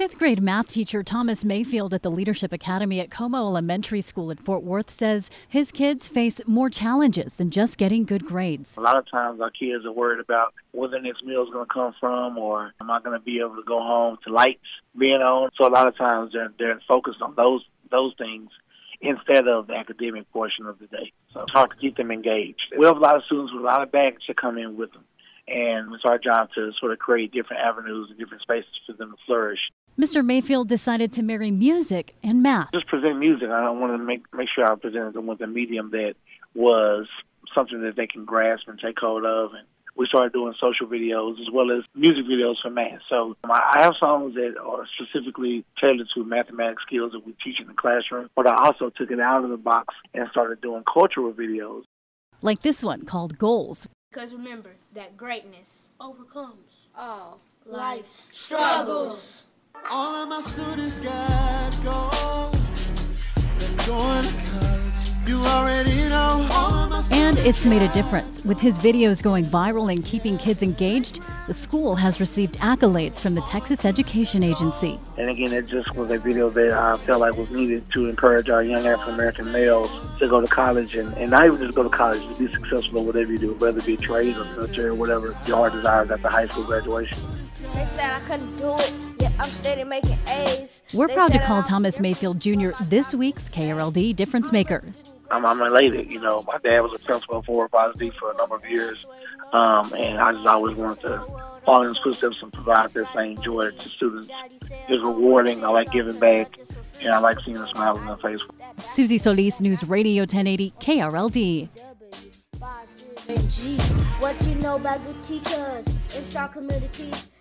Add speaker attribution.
Speaker 1: Fifth grade math teacher Thomas Mayfield at the Leadership Academy at Como Elementary School in Fort Worth says his kids face more challenges than just getting good grades.
Speaker 2: A lot of times our kids are worried about where the next meal is going to come from or am I going to be able to go home to lights being on. So a lot of times they're, they're focused on those, those things instead of the academic portion of the day. So it's hard to keep them engaged. We have a lot of students with a lot of baggage that come in with them. And it's our job to sort of create different avenues and different spaces for them to flourish.
Speaker 1: Mr. Mayfield decided to marry music and math.
Speaker 2: Just present music. I wanted to make make sure I presented them with a medium that was something that they can grasp and take hold of. And we started doing social videos as well as music videos for math. So um, I have songs that are specifically tailored to mathematics skills that we teach in the classroom, but I also took it out of the box and started doing cultural videos.
Speaker 1: Like this one called Goals.
Speaker 3: Because remember that greatness
Speaker 4: overcomes
Speaker 3: all
Speaker 4: life's struggles.
Speaker 5: All of my students got goals. They're going to college. You already know.
Speaker 1: And it's made a difference. With his videos going viral and keeping kids engaged, the school has received accolades from the Texas Education Agency.
Speaker 2: And again, it just was a video that I felt like was needed to encourage our young African American males to go to college and, and not even just go to college, to be successful in whatever you do, whether it be trades or military or whatever your heart desires after high school graduation.
Speaker 4: They said I couldn't do it. Yeah, I'm steady making A's.
Speaker 1: We're
Speaker 4: They
Speaker 1: proud to call
Speaker 4: I'm
Speaker 1: Thomas Mayfield Jr. this week's KRLD Difference Maker.
Speaker 2: I'm, I'm elated. You know, my dad was a principal for Four for a number of years, um, and I just always wanted to follow in his footsteps and provide that same joy to students. It's rewarding. I like giving back, and I like seeing the smiles on their face.
Speaker 1: Susie Solis, News Radio 1080, KRLD.
Speaker 4: What you know about good teachers in strong communities?